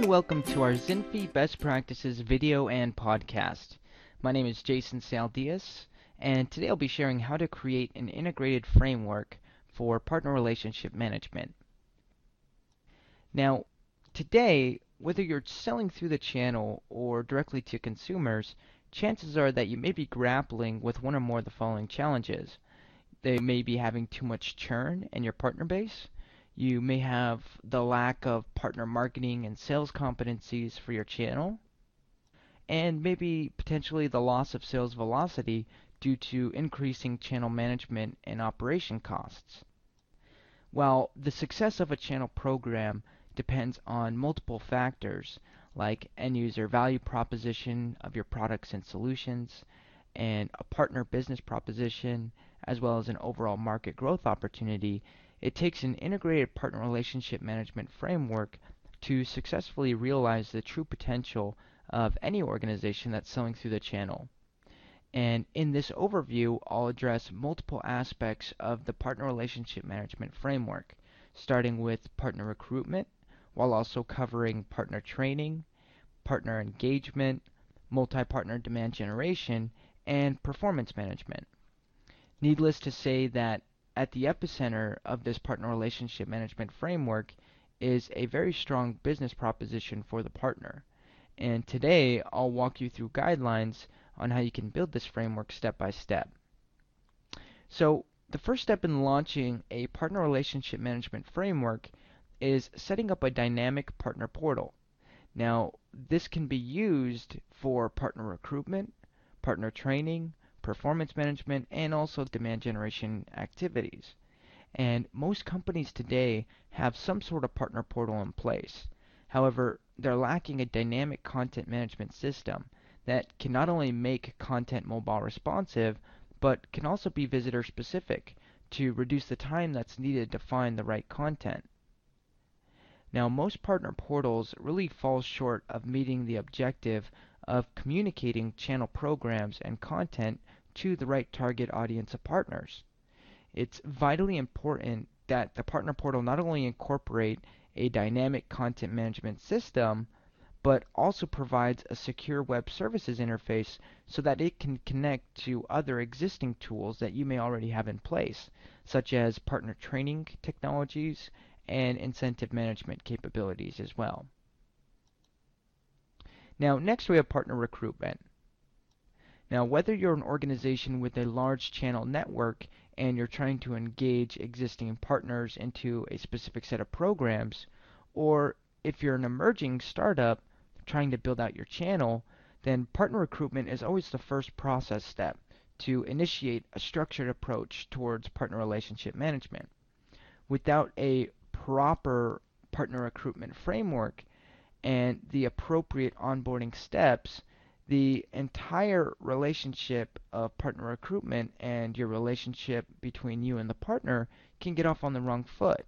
and welcome to our Zinfi Best Practices video and podcast. My name is Jason Saldias, and today I'll be sharing how to create an integrated framework for partner relationship management. Now, today, whether you're selling through the channel or directly to consumers, chances are that you may be grappling with one or more of the following challenges. They may be having too much churn in your partner base. You may have the lack of partner marketing and sales competencies for your channel. And maybe potentially the loss of sales velocity due to increasing channel management and operation costs. While the success of a channel program depends on multiple factors like end user value proposition of your products and solutions, and a partner business proposition, as well as an overall market growth opportunity, it takes an integrated partner relationship management framework to successfully realize the true potential of any organization that's selling through the channel. And in this overview, I'll address multiple aspects of the partner relationship management framework, starting with partner recruitment, while also covering partner training, partner engagement, multi-partner demand generation, and performance management. Needless to say that at the epicenter of this partner relationship management framework is a very strong business proposition for the partner. And today I'll walk you through guidelines on how you can build this framework step by step. So, the first step in launching a partner relationship management framework is setting up a dynamic partner portal. Now, this can be used for partner recruitment, partner training, performance management, and also demand generation activities. And most companies today have some sort of partner portal in place. However, they're lacking a dynamic content management system that can not only make content mobile responsive, but can also be visitor specific to reduce the time that's needed to find the right content. Now, most partner portals really fall short of meeting the objective of communicating channel programs and content to the right target audience of partners. It's vitally important that the partner portal not only incorporate a dynamic content management system, but also provides a secure web services interface so that it can connect to other existing tools that you may already have in place, such as partner training technologies and incentive management capabilities as well. Now, next we have partner recruitment. Now, whether you're an organization with a large channel network and you're trying to engage existing partners into a specific set of programs, or if you're an emerging startup trying to build out your channel, then partner recruitment is always the first process step to initiate a structured approach towards partner relationship management. Without a proper partner recruitment framework and the appropriate onboarding steps, the entire relationship of partner recruitment and your relationship between you and the partner can get off on the wrong foot.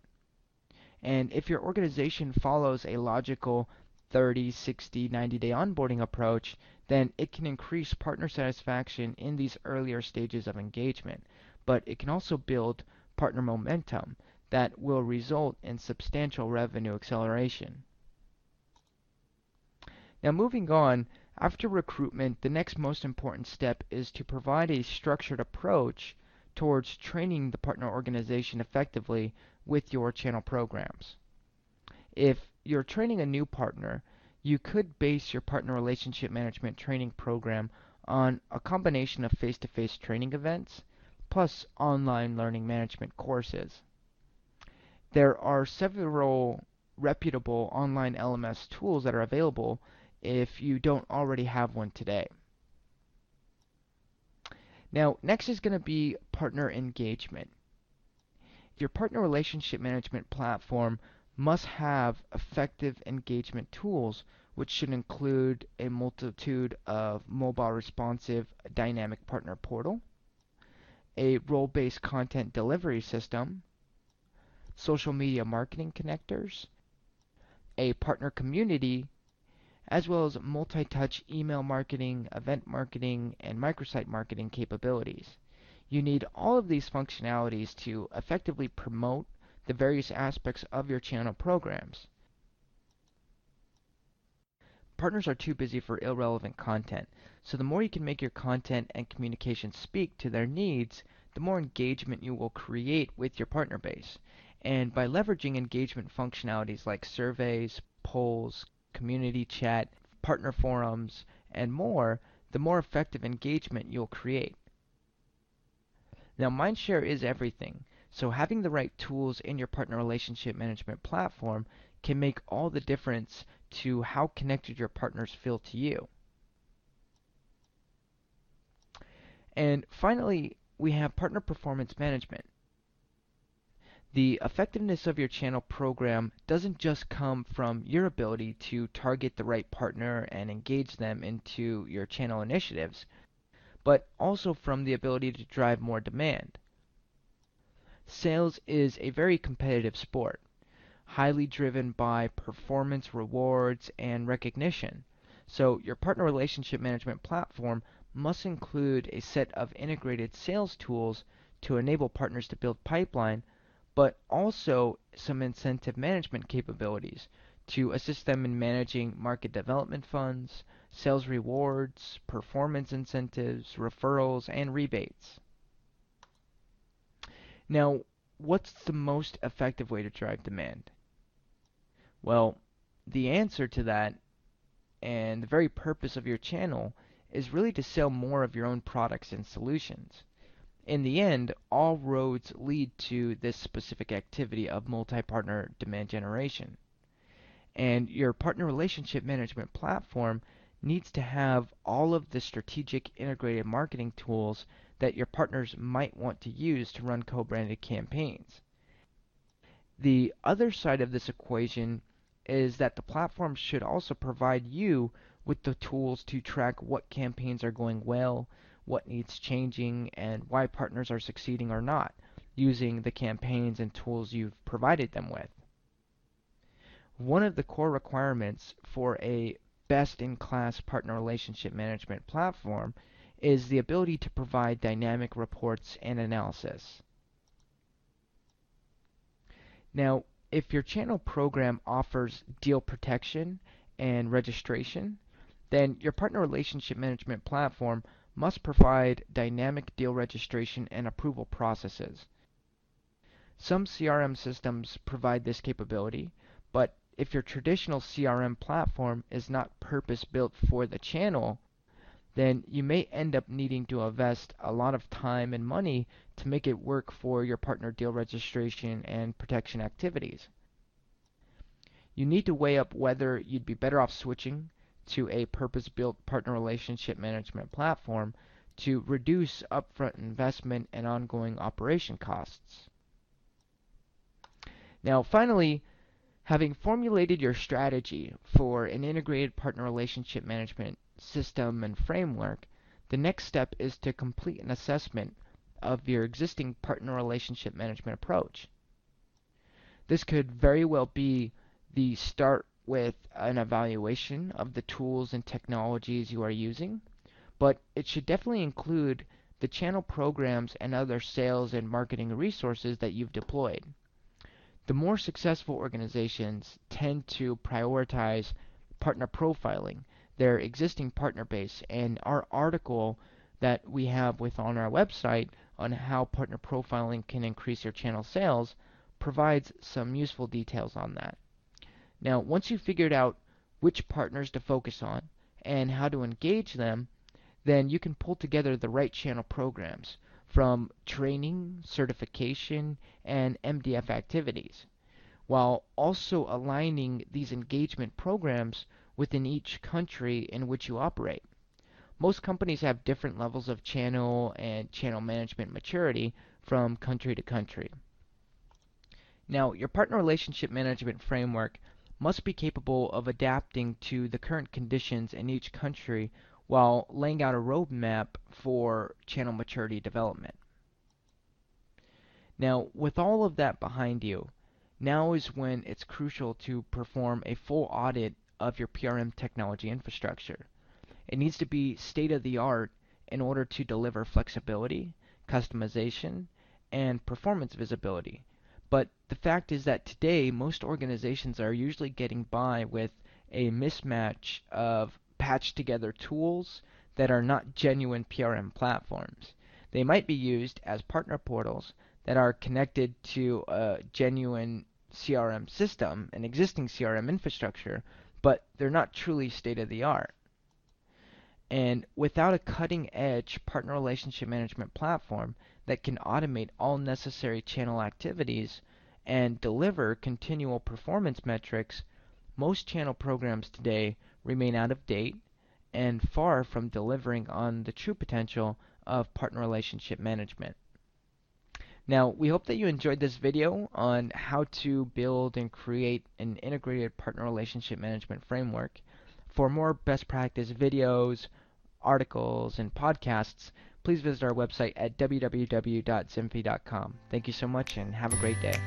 And if your organization follows a logical 30, 60, 90 day onboarding approach, then it can increase partner satisfaction in these earlier stages of engagement. But it can also build partner momentum that will result in substantial revenue acceleration. Now, moving on, after recruitment, the next most important step is to provide a structured approach towards training the partner organization effectively with your channel programs. If you're training a new partner, you could base your partner relationship management training program on a combination of face-to-face training events plus online learning management courses. There are several reputable online LMS tools that are available if you don't already have one today. Now, next is going to be partner engagement. Your partner relationship management platform must have effective engagement tools, which should include a multitude of mobile responsive dynamic partner portal, a role based content delivery system, social media marketing connectors, a partner community as well as multi-touch email marketing, event marketing, and microsite marketing capabilities. You need all of these functionalities to effectively promote the various aspects of your channel programs. partners are too busy for irrelevant content. So the more you can make your content and communication speak to their needs, the more engagement you will create with your partner base. And by leveraging engagement functionalities like surveys, polls, community chat, partner forums, and more, the more effective engagement you'll create. Now, Mindshare is everything, so having the right tools in your partner relationship management platform can make all the difference to how connected your partners feel to you. And finally, we have partner performance management. The effectiveness of your channel program doesn't just come from your ability to target the right partner and engage them into your channel initiatives, but also from the ability to drive more demand. Sales is a very competitive sport, highly driven by performance rewards and recognition. So your partner relationship management platform must include a set of integrated sales tools to enable partners to build pipeline but also some incentive management capabilities to assist them in managing market development funds, sales rewards, performance incentives, referrals, and rebates. Now, what's the most effective way to drive demand? Well, the answer to that and the very purpose of your channel is really to sell more of your own products and solutions. In the end, all roads lead to this specific activity of multi-partner demand generation. And your partner relationship management platform needs to have all of the strategic integrated marketing tools that your partners might want to use to run co-branded campaigns. The other side of this equation is that the platform should also provide you with the tools to track what campaigns are going well, what needs changing, and why partners are succeeding or not using the campaigns and tools you've provided them with. One of the core requirements for a best-in-class partner relationship management platform is the ability to provide dynamic reports and analysis. Now, if your channel program offers deal protection and registration, then your partner relationship management platform must provide dynamic deal registration and approval processes. Some CRM systems provide this capability, but if your traditional CRM platform is not purpose-built for the channel, then you may end up needing to invest a lot of time and money to make it work for your partner deal registration and protection activities. You need to weigh up whether you'd be better off switching to a purpose-built partner relationship management platform to reduce upfront investment and ongoing operation costs. Now, finally, having formulated your strategy for an integrated partner relationship management system and framework, the next step is to complete an assessment of your existing partner relationship management approach. This could very well be the start with an evaluation of the tools and technologies you are using, but it should definitely include the channel programs and other sales and marketing resources that you've deployed. The more successful organizations tend to prioritize partner profiling, their existing partner base, and our article that we have with on our website on how partner profiling can increase your channel sales provides some useful details on that. Now, once you've figured out which partners to focus on and how to engage them, then you can pull together the right channel programs from training, certification, and MDF activities, while also aligning these engagement programs within each country in which you operate. Most companies have different levels of channel and channel management maturity from country to country. Now, your partner relationship management framework must be capable of adapting to the current conditions in each country while laying out a roadmap for channel maturity development. Now, with all of that behind you, now is when it's crucial to perform a full audit of your PRM technology infrastructure. It needs to be state of the art in order to deliver flexibility, customization, and performance visibility but the fact is that today most organizations are usually getting by with a mismatch of patched together tools that are not genuine PRM platforms. They might be used as partner portals that are connected to a genuine CRM system, an existing CRM infrastructure, but they're not truly state of the art. And without a cutting edge partner relationship management platform that can automate all necessary channel activities and deliver continual performance metrics, most channel programs today remain out of date and far from delivering on the true potential of partner relationship management. Now, we hope that you enjoyed this video on how to build and create an integrated partner relationship management framework. For more best practice videos, articles, and podcasts, please visit our website at www.zinfi.com. Thank you so much and have a great day.